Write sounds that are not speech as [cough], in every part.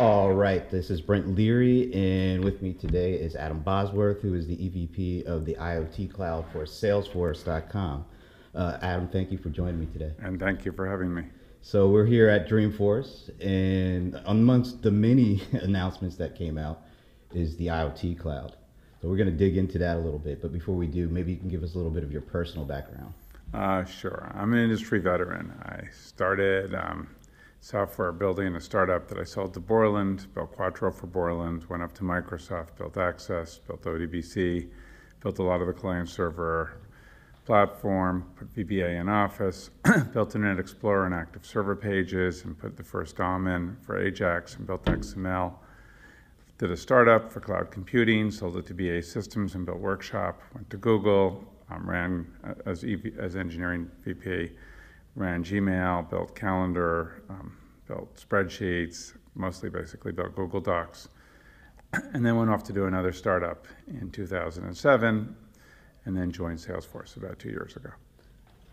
All right, this is Brent Leary, and with me today is Adam Bosworth, who is the EVP of the IoT Cloud for Salesforce.com. Uh, Adam, thank you for joining me today. And thank you for having me. So we're here at Dreamforce, and amongst the many [laughs] announcements that came out is the IoT Cloud. So we're going to dig into that a little bit, but before we do, maybe you can give us a little bit of your personal background. Uh, sure. I'm an industry veteran. I started um, software building a startup that I sold to Borland, built Quattro for Borland, went up to Microsoft, built Access, built ODBC, built a lot of the client server platform, put VBA in Office, [clears throat] built Internet Explorer and Active Server pages, and put the first DOM in for Ajax and built XML. Did a startup for cloud computing, sold it to BEA Systems and built Workshop. Went to Google, um, ran as, EV, as engineering VP ran Gmail, built Calendar, um, built spreadsheets, mostly basically built Google Docs, and then went off to do another startup in 2007, and then joined Salesforce about two years ago.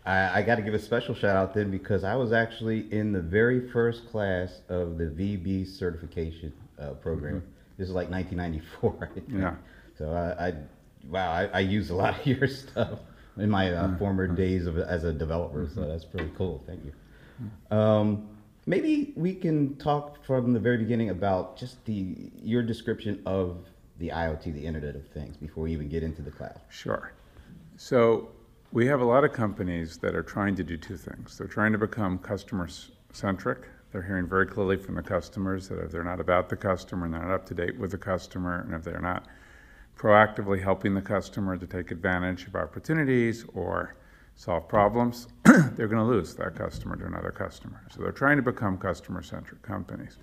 I, I got to give a special shout out then because I was actually in the very first class of the VB certification uh, program. Mm-hmm. This is like 1994. Yeah. So I, I wow, I, I used a lot of [laughs] your stuff in my uh, mm-hmm. former days of, as a developer. So mm-hmm. that's pretty cool. Thank you. Um, maybe we can talk from the very beginning about just the your description of the IoT, the Internet of Things, before we even get into the cloud. Sure. So we have a lot of companies that are trying to do two things. They're trying to become customer centric. They're hearing very clearly from the customers that if they're not about the customer and they're not up to date with the customer, and if they're not proactively helping the customer to take advantage of opportunities or solve problems, [clears throat] they're going to lose that customer to another customer. So they're trying to become customer centric companies.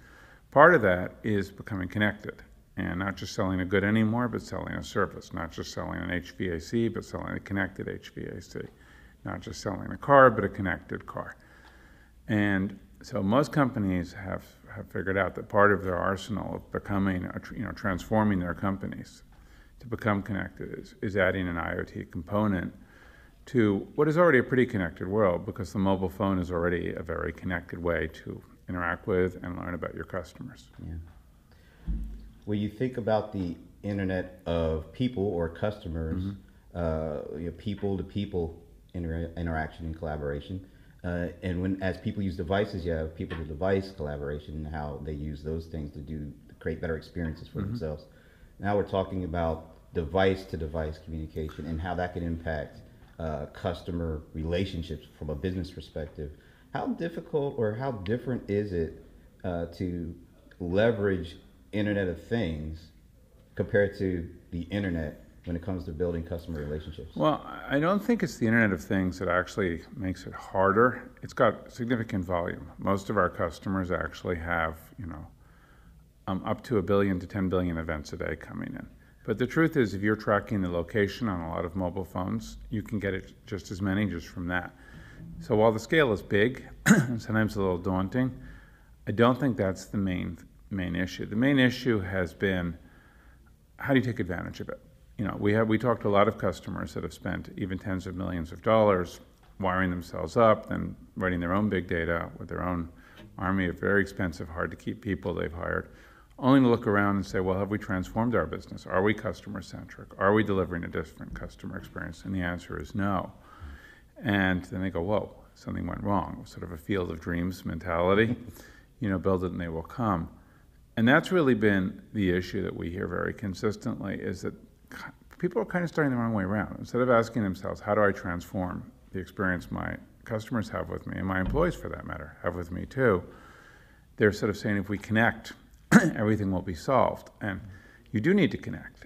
Part of that is becoming connected and not just selling a good anymore, but selling a service, not just selling an HVAC, but selling a connected HVAC, not just selling a car, but a connected car. And so most companies have, have figured out that part of their arsenal of becoming, you know, transforming their companies to become connected is, is adding an IoT component to what is already a pretty connected world because the mobile phone is already a very connected way to interact with and learn about your customers. Yeah. When you think about the internet of people or customers, mm-hmm. uh, you know, people to people inter- interaction and collaboration, uh, and when as people use devices, you have people to device collaboration and how they use those things to do to create better experiences for mm-hmm. themselves. Now we're talking about device to device communication and how that can impact uh, customer relationships from a business perspective. How difficult or how different is it uh, to leverage Internet of Things compared to the internet when it comes to building customer relationships? Well, I don't think it's the Internet of Things that actually makes it harder. It's got significant volume. Most of our customers actually have, you know, um, up to a billion to 10 billion events a day coming in. But the truth is, if you're tracking the location on a lot of mobile phones, you can get it just as many just from that. So while the scale is big [clears throat] sometimes a little daunting, I don't think that's the main main issue. The main issue has been how do you take advantage of it? You know, we have we talked to a lot of customers that have spent even tens of millions of dollars wiring themselves up, then writing their own big data with their own army of very expensive, hard to keep people they've hired only to look around and say, well, have we transformed our business? Are we customer centric? Are we delivering a different customer experience? And the answer is no. And then they go, whoa, something went wrong. Sort of a field of dreams mentality. you know, build it and they will come. And that's really been the issue that we hear very consistently is that people are kind of starting the wrong way around. Instead of asking themselves, how do I transform the experience my customers have with me, and my employees for that matter have with me too, they're sort of saying, if we connect [clears throat] everything will be solved. And you do need to connect.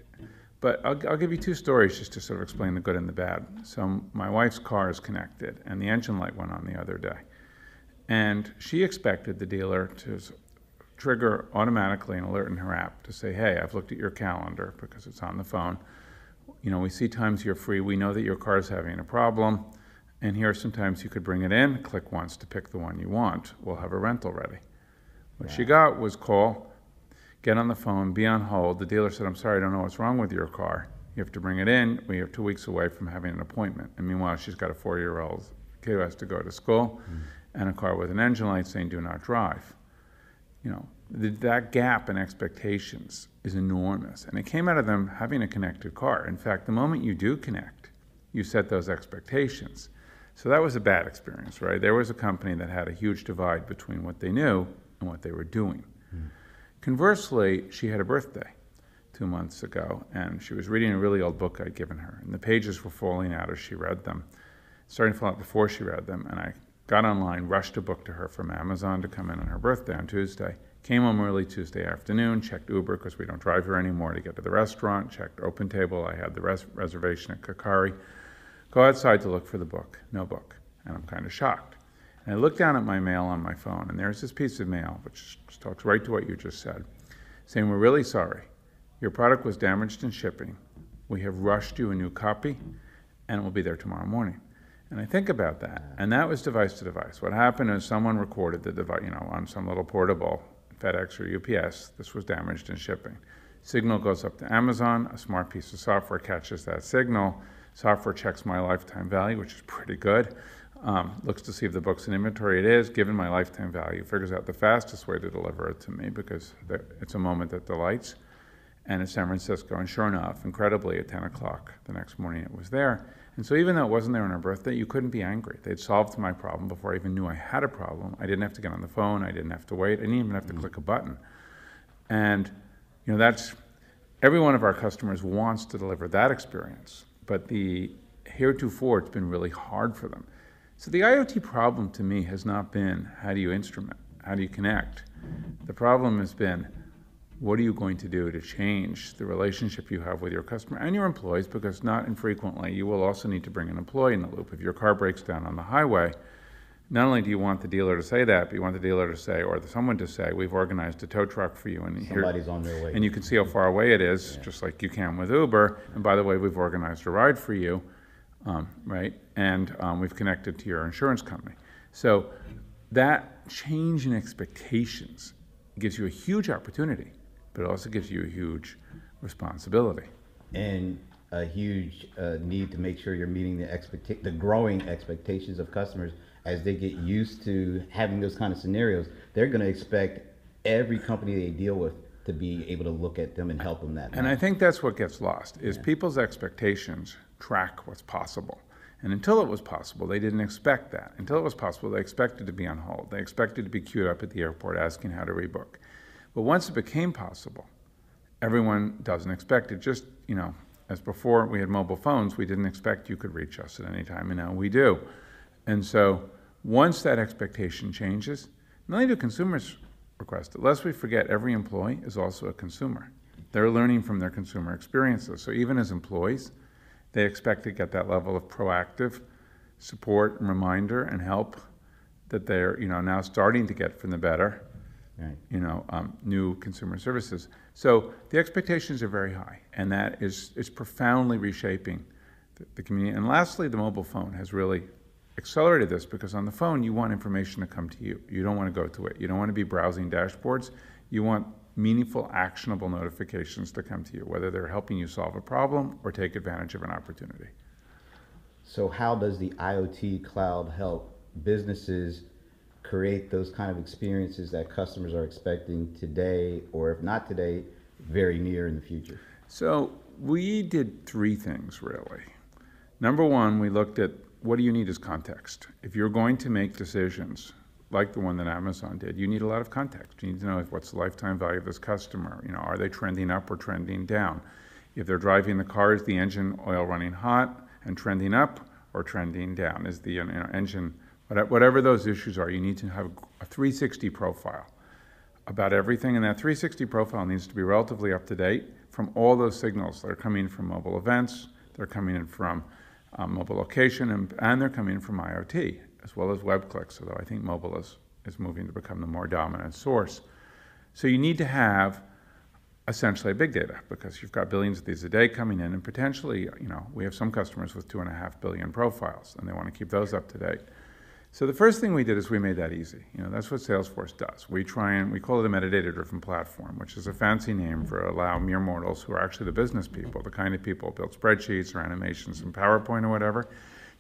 But I'll, I'll, give you two stories just to sort of explain the good and the bad. So, my wife's car is connected, and the engine light went on the other day. And she expected the dealer to trigger automatically an alert in her app to say, Hey, I've looked at your calendar because it's on the phone. You know, we see times you're free. We know that your car is having a problem. And here are some times you could bring it in, click once to pick the one you want. We'll have a rental ready. What yeah. she got was call get on the phone, be on hold. The dealer said, I'm sorry, I don't know what's wrong with your car. You have to bring it in. We are two weeks away from having an appointment. And meanwhile, she's got a four year old kid who has to go to school mm. and a car with an engine light saying, do not drive. You know, the, that gap in expectations is enormous. And it came out of them having a connected car. In fact, the moment you do connect, you set those expectations. So that was a bad experience, right? There was a company that had a huge divide between what they knew and what they were doing. Conversely, she had a birthday two months ago, and she was reading a really old book I'd given her, and the pages were falling out as she read them, starting to fall out before she read them. And I got online, rushed a book to her from Amazon to come in on her birthday on Tuesday. Came home early Tuesday afternoon, checked Uber because we don't drive here anymore to get to the restaurant, checked Open Table. I had the res- reservation at Kakari. Go outside to look for the book. No book. And I'm kind of shocked. And I look down at my mail on my phone, and there's this piece of mail, which talks right to what you just said, saying, We're really sorry. Your product was damaged in shipping. We have rushed you a new copy, and it will be there tomorrow morning. And I think about that, and that was device to device. What happened is someone recorded the device, you know, on some little portable, FedEx or UPS, this was damaged in shipping. Signal goes up to Amazon, a smart piece of software catches that signal. Software checks my lifetime value, which is pretty good. Um, looks to see if the book's in inventory. It is, given my lifetime value, figures out the fastest way to deliver it to me because it's a moment that delights and it's San Francisco. And sure enough, incredibly, at 10 o'clock the next morning, it was there. And so, even though it wasn't there on her birthday, you couldn't be angry. They'd solved my problem before I even knew I had a problem. I didn't have to get on the phone. I didn't have to wait. I didn't even have to mm-hmm. click a button. And, you know, that's every one of our customers wants to deliver that experience, but the heretofore, it's been really hard for them. So, the IoT problem to me has not been how do you instrument, how do you connect. The problem has been what are you going to do to change the relationship you have with your customer and your employees? Because not infrequently, you will also need to bring an employee in the loop. If your car breaks down on the highway, not only do you want the dealer to say that, but you want the dealer to say, or someone to say, "We've organized a tow truck for you," and somebody's on their way, and you can see how far away it is, yeah. just like you can with Uber. And by the way, we've organized a ride for you, um, right? And um, we've connected to your insurance company. So that change in expectations gives you a huge opportunity but it also gives you a huge responsibility. And a huge uh, need to make sure you're meeting the expect the growing expectations of customers as they get used to having those kind of scenarios. They're going to expect every company they deal with to be able to look at them and help them that. And I think that's what gets lost is yeah. people's expectations track what's possible. And until it was possible, they didn't expect that. Until it was possible, they expected to be on hold. They expected to be queued up at the airport asking how to rebook. But once it became possible, everyone doesn't expect it. Just, you know, as before we had mobile phones, we didn't expect you could reach us at any time, and now we do. And so once that expectation changes, not only do consumers request it, lest we forget every employee is also a consumer. They're learning from their consumer experiences. So even as employees, they expect to get that level of proactive support and reminder and help that they're you know now starting to get from the better right. you know, um, new consumer services. So the expectations are very high, and that is, is profoundly reshaping the, the community. And lastly, the mobile phone has really accelerated this because on the phone you want information to come to you. You don't want to go to it. You don't want to be browsing dashboards. You want meaningful, actionable notifications to come to you, whether they're helping you solve a problem or take advantage of an opportunity. So, how does the IoT cloud help businesses create those kind of experiences that customers are expecting today, or if not today, very near in the future? So we did three things really. Number one, we looked at what do you need as context. If you're going to make decisions like the one that Amazon did, you need a lot of context. You need to know what's the lifetime value of this customer. You know, are they trending up or trending down? If they're driving the car, is the engine oil running hot and trending up or trending down? Is the you know, engine Whatever those issues are, you need to have a 360 profile about everything, and that 360 profile needs to be relatively up to date from all those signals that are coming from mobile events, they're coming in from um, mobile location, and, and, they're coming from IoT, as well as web clicks, although I think mobile is, is moving to become the more dominant source. So you need to have essentially a big data because you've got billions of these a day coming in, and potentially, you know, we have some customers with two and a half billion profiles, and they want to keep those up to date. So the first thing we did is we made that easy. You know, that's what Salesforce does. We try and we call it a metadata-driven platform, which is a fancy name for allow mere mortals who are actually the business people, the kind of people who build spreadsheets or animations in PowerPoint or whatever,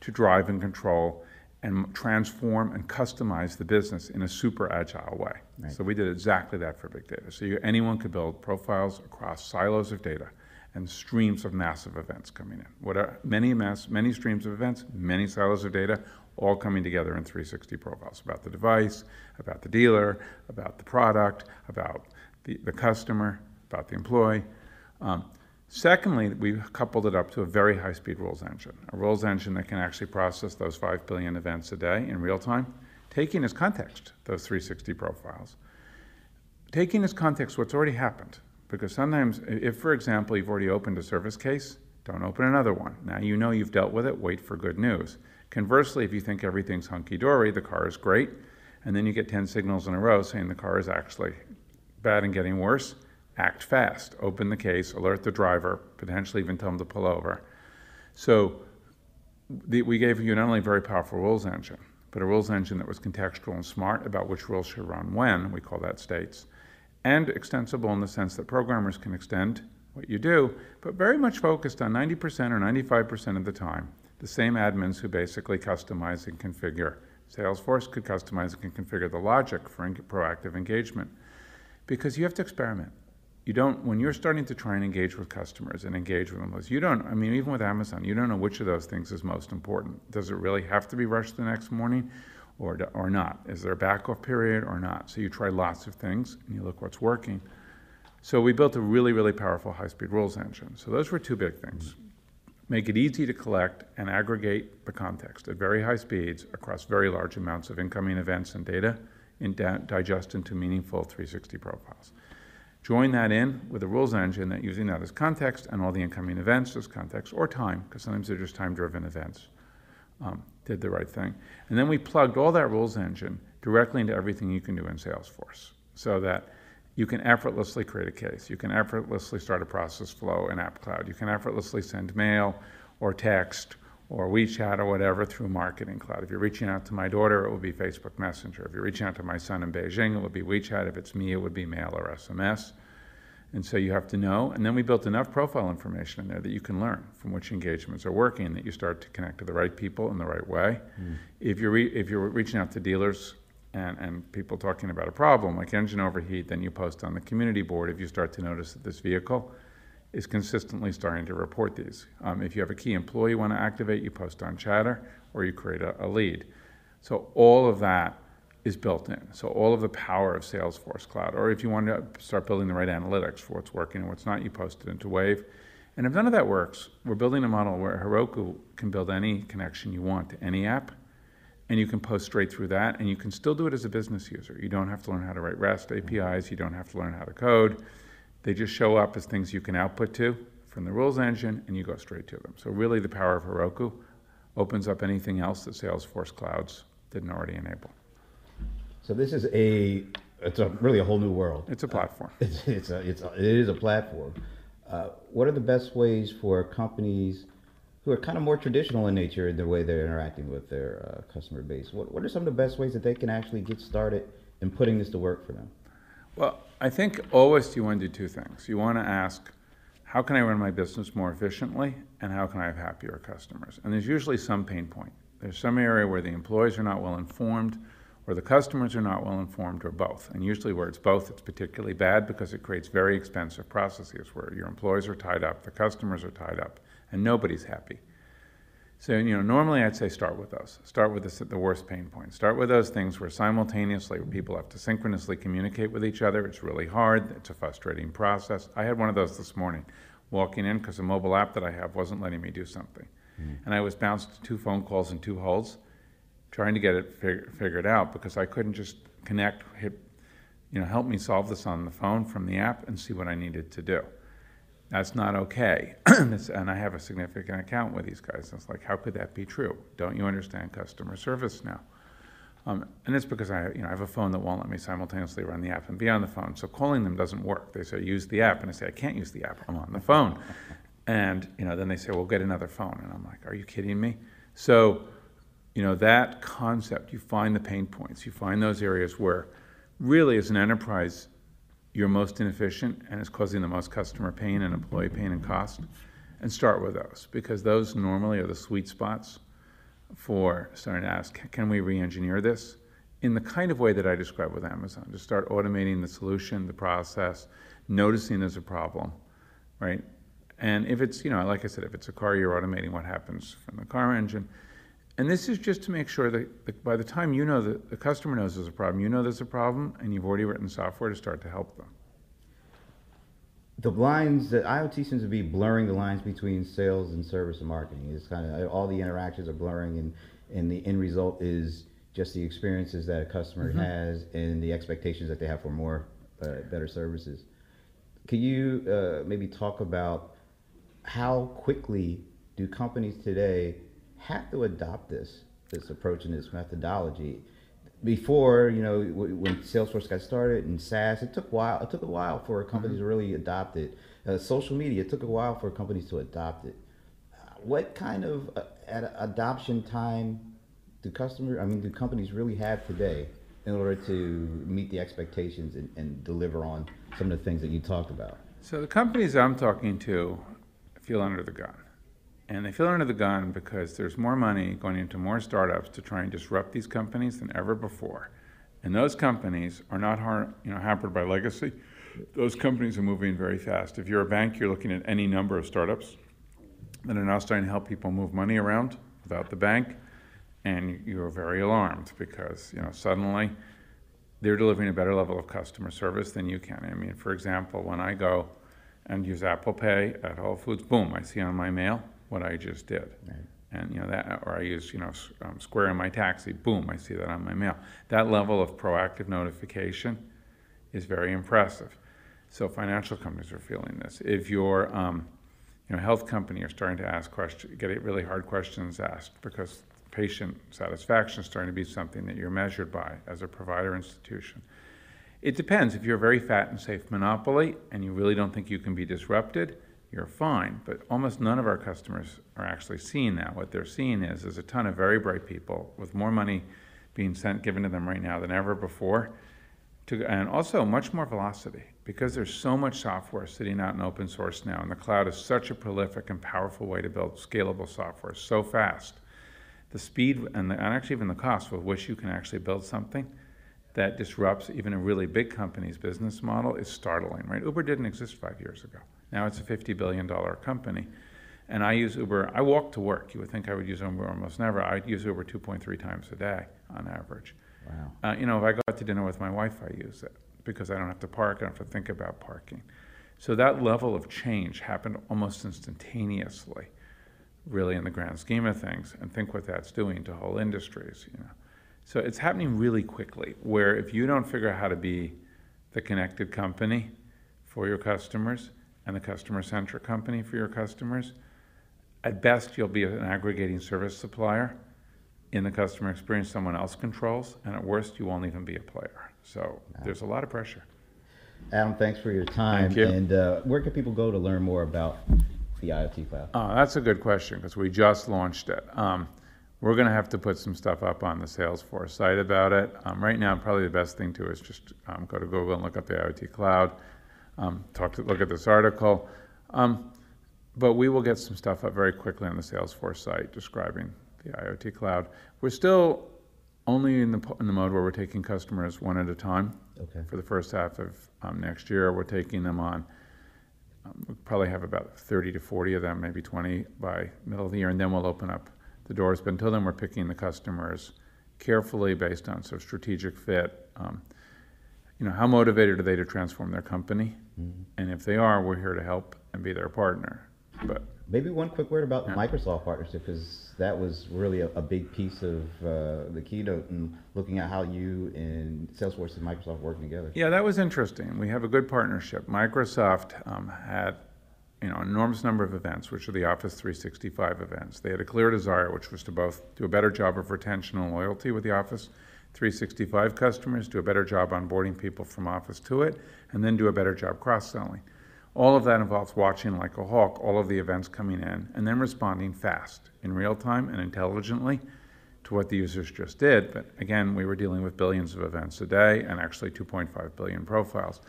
to drive and control and transform and customize the business in a super agile way. Right. So we did exactly that for big data. So you, anyone could build profiles across silos of data and streams of massive events coming in. What are many mass, many streams of events, many silos of data, all coming together in 360 profiles about the device, about the dealer, about the product, about the, the customer, about the employee. Um, secondly, we coupled it up to a very high speed rules engine, a rules engine that can actually process those 5 billion events a day in real time, taking as context those 360 profiles, taking as context what's already happened. Because sometimes, if, for example, you've already opened a service case, don't open another one. Now you know you've dealt with it, wait for good news. Conversely, if you think everything's hunky dory, the car is great, and then you get 10 signals in a row saying the car is actually bad and getting worse, act fast. Open the case, alert the driver, potentially even tell them to pull over. So the, we gave you not only a very powerful rules engine, but a rules engine that was contextual and smart about which rules should run when, we call that states, and extensible in the sense that programmers can extend what you do, but very much focused on 90% or 95% of the time, the same admins who basically customize and configure. Salesforce could customize and configure the logic for proactive engagement because you have to experiment. You don't, when you're starting to try and engage with customers and engage with them, you don't, I mean, even with Amazon, you don't know which of those things is most important. Does it really have to be rushed the next morning? or, or not? Is there a back off period or not? So you try lots of things and you look what's working. So we built a really, really powerful high speed rules engine. So those were two big things. Make it easy to collect and aggregate the context at very high speeds across very large amounts of incoming events and data and digest into meaningful 360 profiles. Join that in with a rules engine that using that as context and all the incoming events as context or time, because sometimes they're just time driven events um, did the right thing. And then we plugged all that rules engine directly into everything you can do in Salesforce so that you can effortlessly create a case. You can effortlessly start a process flow in App Cloud. You can effortlessly send mail or text or WeChat or whatever through Marketing Cloud. If you're reaching out to my daughter, it will be Facebook Messenger. If you're reaching out to my son in Beijing, it would be WeChat. If it's me, it would be mail or SMS. And so you have to know. And then we built enough profile information in there that you can learn from which engagements are working, that you start to connect to the right people in the right way. Mm. If, you're re- if you're reaching out to dealers and, and people talking about a problem like engine overheat, then you post on the community board if you start to notice that this vehicle is consistently starting to report these. Um, if you have a key employee you want to activate, you post on Chatter or you create a, a lead. So all of that is built in. So all of the power of Salesforce Cloud, or if you want to start building the right analytics for what's working and what's not, you post it into Wave. And if none of that works, we're building a model where Heroku can build any connection you want to any app, and you can post straight through that, and you can still do it as a business user. You don't have to learn how to write REST APIs, you don't have to learn how to code. They just show up as things you can output to from the rules engine, and you go straight to them. So really the power of Heroku opens up anything else that Salesforce Clouds didn't already enable. So this is a it's a really a whole new world. It's a platform. Uh, [laughs] it's it's a, it's a, it is a platform. Uh, what are the best ways for companies who are kind of more traditional in nature in the way they're interacting with their uh, customer base? What what are some of the best ways that they can actually get started in putting this to work for them? Well, I think always you want to do two things. You want to ask, how can I run my business more efficiently, and how can I have happier customers? And there's usually some pain point. There's some area where the employees are not well informed or the customers are not well informed, or both. And usually, where it's both, it's particularly bad because it creates very expensive processes where your employees are tied up, the customers are tied up, and nobody's happy. So, you know, normally I'd say start with those. Start with the, the worst pain points. Start with those things where simultaneously people have to synchronously communicate with each other. It's really hard. It's a frustrating process. I had one of those this morning, walking in because a mobile app that I have wasn't letting me do something. Mm. And I was bounced two phone calls and two holds trying to get it fig- figured out because I couldn't just connect, hit, you know, help me solve this on the phone from the app and see what I needed to do. That's not okay. [clears throat] and I have a significant account with these guys. And It's like, how could that be true? Don't you understand customer service now? Um, and it's because I, you know, I have a phone that won't let me simultaneously run the app and be on the phone. So calling them doesn't work. They say use the app, and I say I can't use the app. I'm on the phone, [laughs] and you know, then they say, well, get another phone, and I'm like, are you kidding me? So you know, that concept, you find the pain points, you find those areas where really as an enterprise you're most inefficient and it's causing the most customer pain and employee pain and cost, and start with those because those normally are the sweet spots for starting to ask, can we re-engineer this in the kind of way that I described with Amazon, to start automating the solution, the process, noticing there's a problem, right? And if it's, you know, like I said, if it's a car, you're automating what happens from the car engine. And this is just to make sure that by the time you know that the customer knows there's a problem, you know there's a problem, and you've already written software to start to help them. The lines that IoT seems to be blurring the lines between sales and service and marketing. It's kind of all the interactions are blurring, and and the end result is just the experiences that a customer mm-hmm. has and the expectations that they have for more uh, better services. Can you uh, maybe talk about how quickly do companies today have to adopt this this approach and this methodology? Before you know, when Salesforce got started and SaaS, it took a while. It took a while for companies mm-hmm. to really adopt it. Uh, social media, it took a while for companies to adopt it. what kind of uh, adoption time do customer, I mean, do companies really have today in order to meet the expectations and, and deliver on some of the things that you talked about? So the companies I'm talking to feel under the gun. And they feel under the gun because there's more money going into more startups to try and disrupt these companies than ever before. And those companies are not har- you know, hampered by legacy. Those companies are moving very fast. If you're a bank, you're looking at any number of startups that are now starting to help people move money around without the bank and you're very alarmed because you know suddenly they're delivering a better level of customer service than you can. I mean, for example, when I go and use Apple Pay at Whole Foods, boom, I see on my mail what I just did. Right. And you know that, or I use you know um, Square in my taxi, boom, I see that on my mail. That level of proactive notification is very impressive. So financial companies are feeling this. If you're um, you know, health company are starting to ask questions, get really hard questions asked because patient satisfaction is starting to be something that you're measured by as a provider institution. It depends. If you're a very fat and safe monopoly and you really don't think you can be disrupted, you're fine. But almost none of our customers are actually seeing that. What they're seeing is there's a ton of very bright people with more money being sent given to them right now than ever before, to, and also much more velocity because there's so much software sitting out in open source now, and the cloud is such a prolific and powerful way to build scalable software so fast the speed and, the, and actually even the cost with which you can actually build something that disrupts even a really big company's business model is startling, right? Uber didn't exist five years ago. Now it's a $50 billion company. And I use Uber, I walk to work. You would think I would use Uber almost never. I use Uber 2.3 times a day on average. Wow. Uh, you know, if I go out to dinner with my wife, I use it because I don't have to park, I don't have to think about parking. So that level of change happened almost instantaneously really in the grand scheme of things, and think what that's doing to whole industries. You know, so it's happening really quickly. Where if you don't figure out how to be the connected company for your customers and a customer-centric company for your customers, at best you'll be an aggregating service supplier in the customer experience someone else controls, and at worst you won't even be a player. So there's a lot of pressure. Adam, thanks for your time. Thank you. And uh, where can people go to learn more about the IoT Cloud? Uh, that's a good question because we just launched it. Um, we're going to have to put some stuff up on the Salesforce site about it. Um, right now, probably the best thing to do is just um, go to Google and look up the IoT Cloud, um, talk to look at this article. Um, but we will get some stuff up very quickly on the Salesforce site describing the IoT Cloud. We're still only in the in the mode where we're taking customers one at a time. Okay. For the first half of um, next year, we're taking them on um, we'll probably have about 30 to 40 of them, maybe 20 by middle of the year, and then we'll open up the doors. But until then, we're picking the customers carefully based on sort of strategic fit. Um, you know, how motivated are they to transform their company? Mm-hmm. And if they are, we're here to help and be their partner. But maybe one quick word about yeah. the Microsoft partnership because that was really a, a big piece of uh, the keynote and looking at how you and Salesforce and Microsoft working together. Yeah, that was interesting. We have a good partnership. Microsoft um, had you know, an enormous number of events, which are the Office 365 events. They had a clear desire, which was to both do a better job of retention and loyalty with the Office 365 customers, do a better job onboarding people from Office to it, and then do a better job cross selling. All of that involves watching like a hawk all of the events coming in and then responding fast in real time and intelligently to what the users just did. But again, we were dealing with billions of events a day and actually 2.5 billion profiles.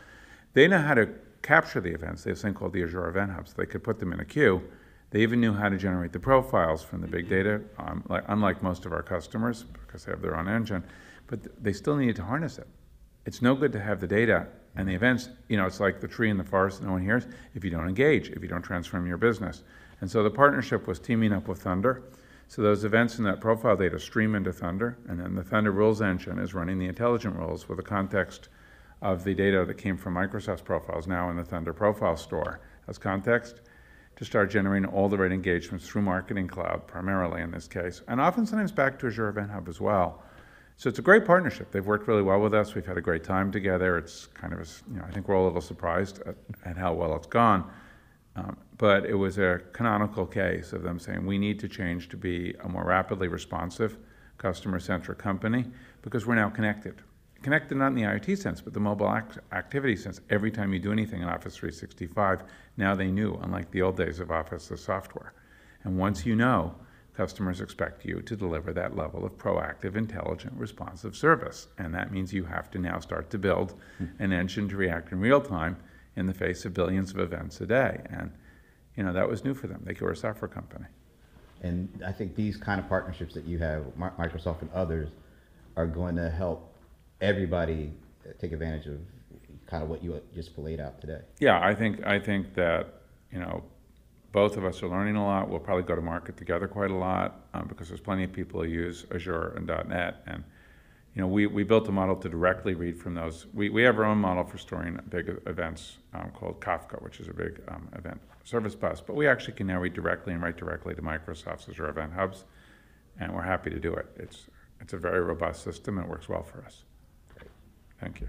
They know how to capture the events. They have something called the Azure Event Hubs. They could put them in a queue. They even knew how to generate the profiles from the big data, um, like, unlike most of our customers, because they have their own engine, but th- they still needed to harness it. It's no good to have the data and the events, you know, it's like the tree in the forest that no one hears, if you don't engage, if you don't transform your business. And so the partnership was teaming up with Thunder. So those events and that profile data stream into Thunder, and then the Thunder Rules engine is running the intelligent rules with the context of the data that came from Microsoft's profiles now in the Thunder Profile Store as context to start generating all the right engagements through Marketing Cloud, primarily in this case, and often sometimes back to Azure Event Hub as well. So it's a great partnership. They've worked really well with us. We've had a great time together. It's kind of, a you know, I think we're all a little surprised at, at how well it's gone. Um, but it was a canonical case of them saying we need to change to be a more rapidly responsive, customer centric company because we're now connected. Connected not in the IoT sense, but the mobile act- activity sense. Every time you do anything in Office 365, now they knew, unlike the old days of Office, the software. And once you know, customers expect you to deliver that level of proactive, intelligent, responsive service. And that means you have to now start to build hmm. an engine to react in real time in the face of billions of events a day. And, you know, that was new for them. They were a software company. And I think these kind of partnerships that you have, Microsoft and others, are going to help everybody take advantage of kind of what you just laid out today. Yeah, I think I think that you know both of us are learning a lot. We'll probably go to market together quite a lot um, because there's plenty of people who use Azure and .NET, and you know we, we built a model to directly read from those. We, we have our own model for storing big events um, called Kafka, which is a big um, event service bus, but we actually can now read directly and write directly to Microsoft's Azure Event Hubs, and we're happy to do it. It's it's a very robust system and it works well for us. Thank you.